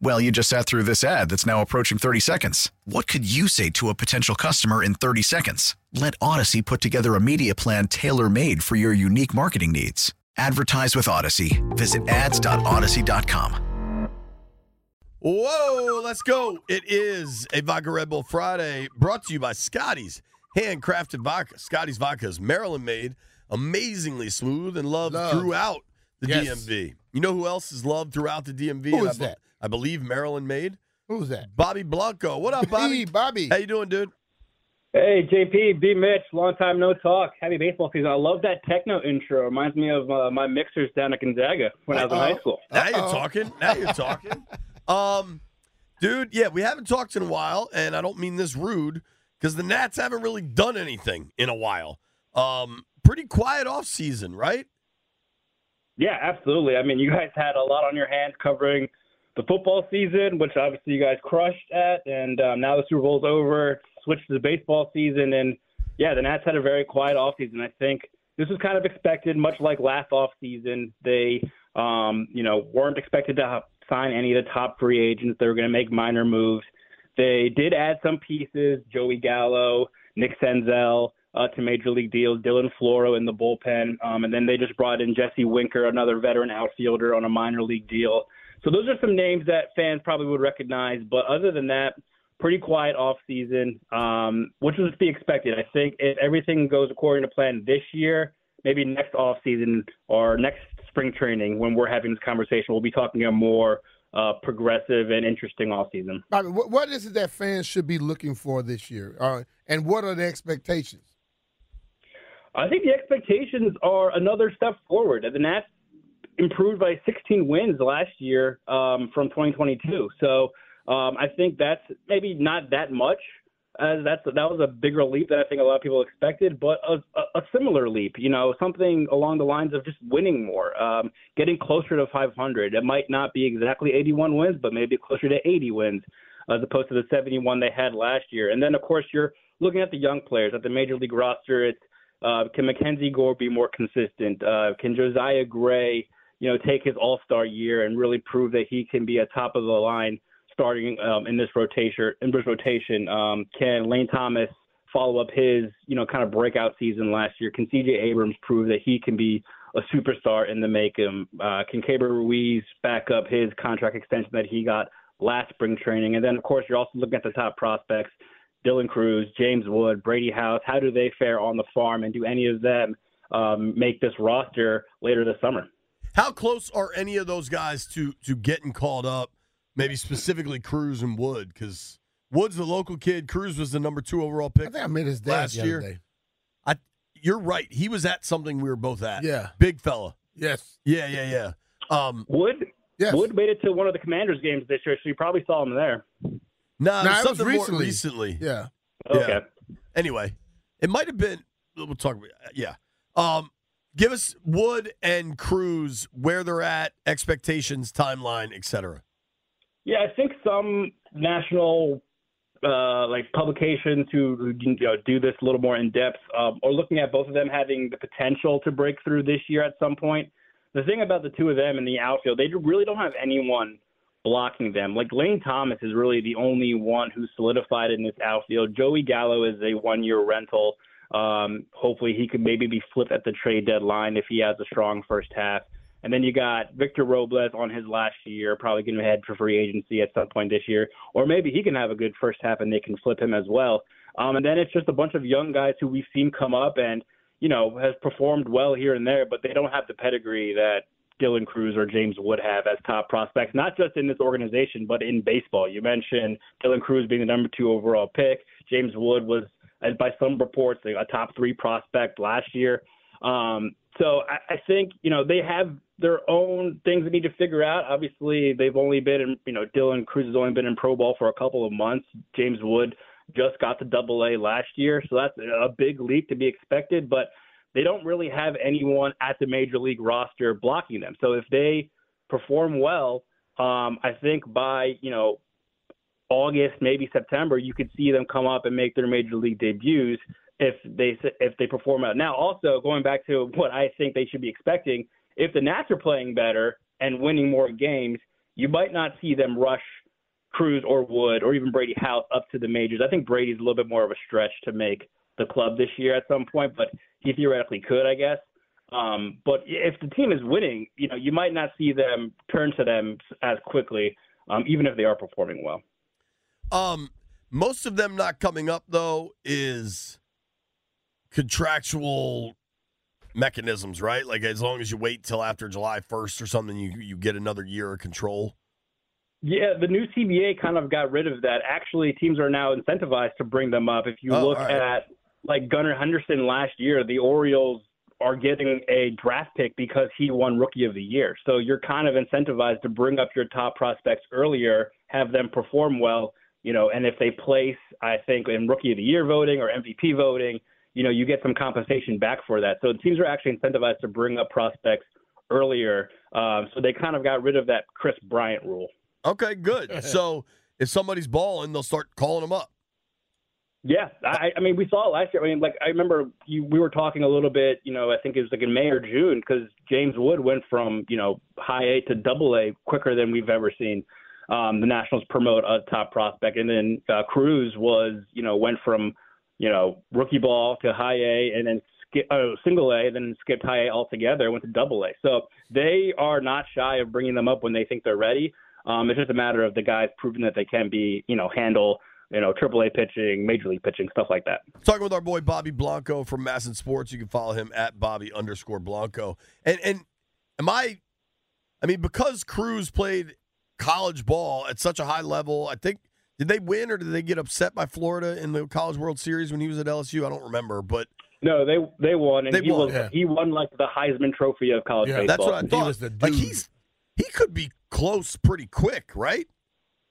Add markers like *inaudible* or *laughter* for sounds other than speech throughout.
Well, you just sat through this ad that's now approaching 30 seconds. What could you say to a potential customer in 30 seconds? Let Odyssey put together a media plan tailor made for your unique marketing needs. Advertise with Odyssey. Visit ads.odyssey.com. Whoa, let's go. It is a Vodka Red Bull Friday brought to you by Scotty's handcrafted vodka. Scotty's vodka is Maryland made, amazingly smooth and loved Love. throughout the Yes. DMV. You know who else is loved throughout the DMV? Who And is that? I believe Maryland made. Who's that? Bobby Blanco. What up, Bobby? *laughs* Hey, Bobby. How you doing, dude? Hey, JP, B. Mitch, long time no talk. Happy baseball season. I love that techno intro. Reminds me of uh, my mixers down at Gonzaga when I was in Uh-oh. high school. Now you're talking. Now you're talking. *laughs* um, dude, yeah, we haven't talked in a while, and I don't mean this rude because the Nats haven't really done anything in a while. Um, pretty quiet off season, right? Yeah, absolutely. I mean, you guys had a lot on your hands covering the football season, which obviously you guys crushed at, and um, now the Super Bowl's over. Switched to the baseball season, and yeah, the Nats had a very quiet offseason. I think this was kind of expected, much like last offseason. They, um, you know, weren't expected to sign any of the top free agents. They were going to make minor moves. They did add some pieces: Joey Gallo, Nick Senzel uh, to major league deals, Dylan Floro in the bullpen, um, and then they just brought in Jesse Winker, another veteran outfielder, on a minor league deal. So those are some names that fans probably would recognize. But other than that, pretty quiet off season, um, which was to be expected. I think if everything goes according to plan this year, maybe next off season or next spring training, when we're having this conversation, we'll be talking a more uh, progressive and interesting off season. What, what is it that fans should be looking for this year? Uh, and what are the expectations? I think the expectations are another step forward. At the Nats improved by 16 wins last year um, from 2022. So um, I think that's maybe not that much. As that's that was a bigger leap than I think a lot of people expected, but a, a, similar leap. You know, something along the lines of just winning more, um, getting closer to 500. It might not be exactly 81 wins, but maybe closer to 80 wins, as opposed to the 71 they had last year. And then, of course, you're looking at the young players at the major league roster. It's uh, can Mackenzie Gore be more consistent? Uh, can Josiah Gray, you know, take his All Star year and really prove that he can be a top of the line starting um, in this rotation? In this rotation, um, can Lane Thomas follow up his, you know, kind of breakout season last year? Can C.J. Abrams prove that he can be a superstar in the making? Uh, can Keibert Ruiz back up his contract extension that he got last spring training? And then, of course, you're also looking at the top prospects. Dylan Crews, James Wood, Brady House, how do they fare on the farm, and do any of them um, make this roster later this summer? How close are any of those guys to to getting called up? Maybe specifically Crews and Wood, because Wood's the local kid. Crews was the number two overall pick. I think I met his dad last the other year. day. I, you're right. He was at something we were both at. Yeah. big fella. Yes. Yeah, yeah, yeah. Um, Wood, Yes. Wood made it to one of the Commanders games this year, so you probably saw him there. nah, Nah, it was it more recently. recently. Yeah. Okay. Anyway, it might have been. We'll talk. about Yeah. Um, give us Wood and Crews where they're at, expectations, timeline, etc. Yeah, I think some national uh, like publications who, you know, do this a little more in depth um, are looking at both of them having the potential to break through this year at some point. The thing about the two of them in the outfield, they really don't have anyone blocking them. Like Lane Thomas is really the only one who's solidified in this outfield. Joey Gallo is a one-year rental. Um, hopefully, he could maybe be flipped at the trade deadline if he has a strong first half. And then you got Victor Robles on his last year, probably going to head for free agency at some point this year, or maybe he can have a good first half and they can flip him as well. Um, and then it's just a bunch of young guys who we've seen come up and you know, has performed well here and there, but they don't have the pedigree that Dylan Crews or James Wood have as top prospects, not just in this organization, but in baseball. You mentioned Dylan Crews being the number two overall pick. James Wood was, by some reports, a top three prospect last year. Um, so I, I think you know they have their own things they need to figure out. Obviously, they've only been in you know Dylan Crews has only been in pro ball for a couple of months. James Wood just got to Double A last year, so that's a big leap to be expected. But they don't really have anyone at the major league roster blocking them. So if they perform well, um, I think by you know August, maybe September, you could see them come up and make their major league debuts if they if they perform out. Now, also going back to *laughs* what I think they should be expecting, if the Nats are playing better and winning more games, you might not see them rush Crews or Wood or even Brady House up to the majors. I think Brady's a little bit more of a stretch to make the club this year at some point, but he theoretically could, I guess. Um, but if the team is winning, you know, you might not see them turn to them as quickly, um, even if they are performing well. Um, most of them not coming up though is contractual mechanisms, right? Like as long as you wait till after July 1st or something, you you get another year of control. Yeah, the new CBA kind of got rid of that. Actually, teams are now incentivized to bring them up. If you oh, look right. at like Gunnar Henderson last year, the Orioles are getting a draft pick because he won Rookie of the Year. So you're kind of incentivized to bring up your top prospects earlier, have them perform well, you know, and if they place, I think, in Rookie of the Year voting or MVP voting, you know, you get some compensation back for that. So teams are actually incentivized to bring up prospects earlier. Um, so they kind of got rid of that Kris Bryant rule. Okay, good. *laughs* so if somebody's balling, they'll start calling them up. Yeah, I, I mean, we saw it last year. I mean, like I remember you, we were talking a little bit. You know, I think it was like in May or June because James Wood went from you know high A to double A quicker than we've ever seen. Um, the Nationals promote a top prospect, and then uh, Crews was you know went from you know, rookie ball to high A and then skip, uh, single A, then skipped high A altogether, went to double A. So they are not shy of bringing them up when they think they're ready. Um, it's just a matter of the guys proving that they can be, you know, handle, you know, triple A pitching, major league pitching, stuff like that. Talking with our boy Bobby Blanco from MASN Sports. You can follow him at Bobby underscore Blanco. And and am I I mean, because Crews played college ball at such a high level, I think did they win or did they get upset by Florida in the College World Series when he was at LSU? I don't remember, but no, they they won, and they he won, was yeah. he won like the Heisman Trophy of college yeah, baseball. That's what I thought. He was the dude. Like he's he could be close pretty quick, right?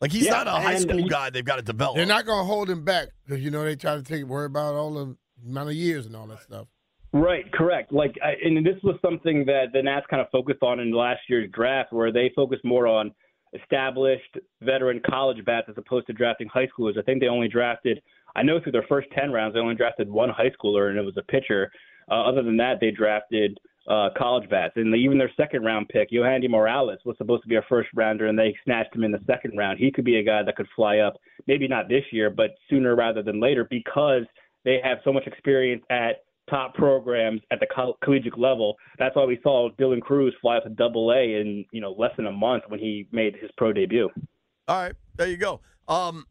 Like he's yeah, not a high school he, guy. They've got to develop. They're not going to hold him back because you know they try to take worry about all the amount of years and all that stuff. Right, correct. Like, and this was something that the Nats kind of focused on in last year's draft, where they focused more on established veteran college bats as opposed to drafting high schoolers. I think they only drafted, I know through their first 10 rounds, they only drafted one high schooler, and it was a pitcher. Uh, other than that, they drafted uh, college bats. And even their second round pick, Yohandy Morales, was supposed to be a first rounder, and they snatched him in the second round. He could be a guy that could fly up, maybe not this year, but sooner rather than later because they have so much experience at top programs at the coll- collegiate level. That's why we saw Dylan Crews fly up to Double A in you know less than a month when he made his pro debut. All right, there you go. Um,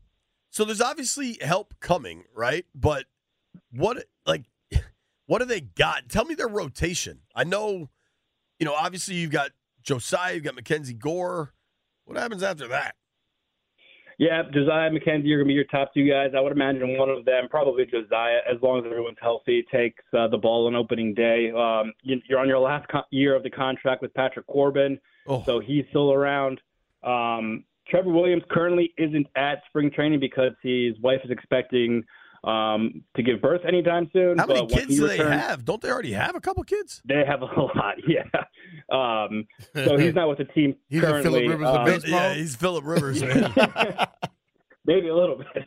so there's obviously help coming, right? But what like *sighs* what do they got? Tell me their rotation. I know, you know, obviously you've got Josiah, you've got Mackenzie Gore. What happens after that? Yeah, Josiah Mackenzie are going to be your top two guys. I would imagine one of them, probably Josiah, as long as everyone's healthy, takes uh, the ball on opening day. Um, you, are on your last co- year of the contract with Patrick Corbin, oh. so he's still around. Um, Trevor Williams currently isn't at spring training because his wife is expecting um, to give birth anytime soon. How many kids do returns, they have? Don't they already have a couple kids? They have a *laughs* lot, yeah. Um, so he's not with the team *laughs* he's currently. Philip Rivers um, baseball. Yeah, he's Philip Rivers, man. *laughs* Maybe a little bit,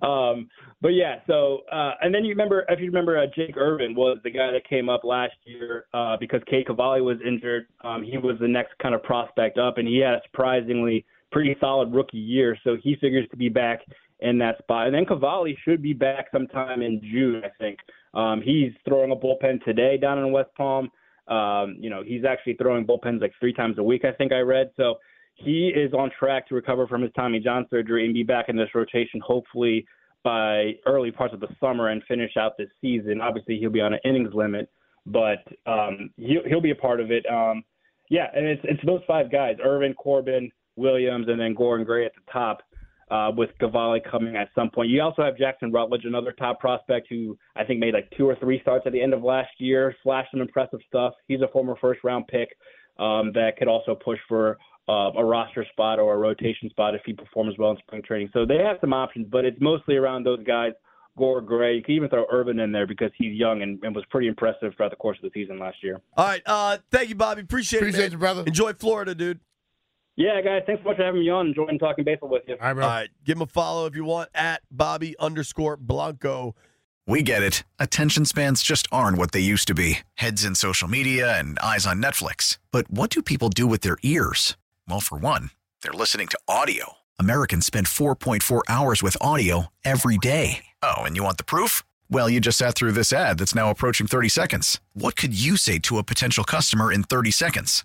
um, but yeah. So, uh, and then you remember, if you remember, uh, Jake Irvin was the guy that came up last year uh, because Cade Cavalli was injured. Um, he was the next kind of prospect up, and he had a surprisingly pretty solid rookie year. So he figures to be back in that spot. And then Cavalli should be back sometime in June, I think. Um, he's throwing a bullpen today down in West Palm. Um, you know, he's actually throwing bullpens like three times a week, I think I read. So he is on track to recover from his Tommy John surgery and be back in this rotation hopefully by early parts of the summer and finish out this season. Obviously, he'll be on an innings limit but um, he'll, he'll be a part of it. Um, yeah, and it's it's those five guys: Irvin, Corbin, Williams, and then Gordon Gray at the top. Uh, with Cavalli coming at some point. You also have Jackson Rutledge, another top prospect who I think made like two or three starts at the end of last year, flashed some impressive stuff. He's a former first round pick um, that could also push for uh, a roster spot or a rotation spot if he performs well in spring training. So they have some options, but it's mostly around those guys. Gore Gray. You can even throw Irvin in there because he's young and, and, was pretty impressive throughout the course of the season last year. All right. Uh, thank you, Bobby. Appreciate, Appreciate it. Appreciate you, brother. Enjoy Florida, dude. Yeah, guys, thanks so much for having me on. Enjoying talking baseball with you. All right, bro. All right, give him a follow if you want at Bobby underscore Blanco. We get it. Attention spans just aren't what they used to be heads in social media and eyes on Netflix. But what do people do with their ears? Well, for one, they're listening to audio. Americans spend 4.4 hours with audio every day. Oh, and you want the proof? Well, you just sat through this ad that's now approaching 30 seconds. What could you say to a potential customer in 30 seconds?